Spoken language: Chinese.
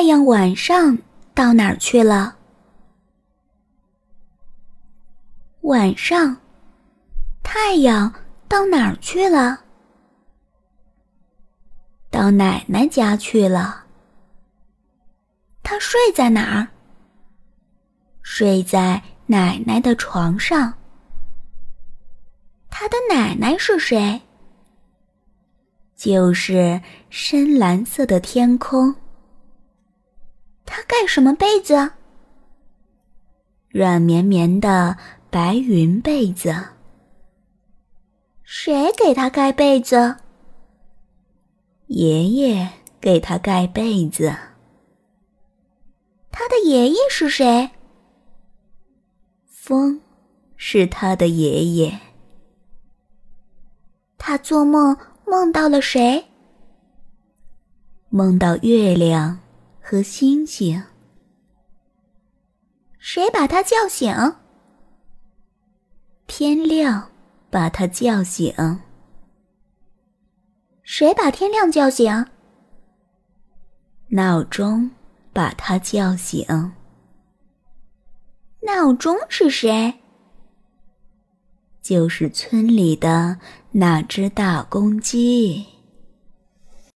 太阳晚上到哪儿去了？晚上，太阳到哪儿去了？到奶奶家去了。他睡在哪儿？睡在奶奶的床上。他的奶奶是谁？就是深蓝色的天空。他盖什么被子？软绵绵的白云被子。谁给他盖被子？爷爷给他盖被子。他的爷爷是谁？风，是他的爷爷。他做梦梦到了谁？梦到月亮。和星星，谁把他叫醒？天亮，把他叫醒。谁把天亮叫醒？闹钟把他叫醒。闹钟是谁？就是村里的那只大公鸡。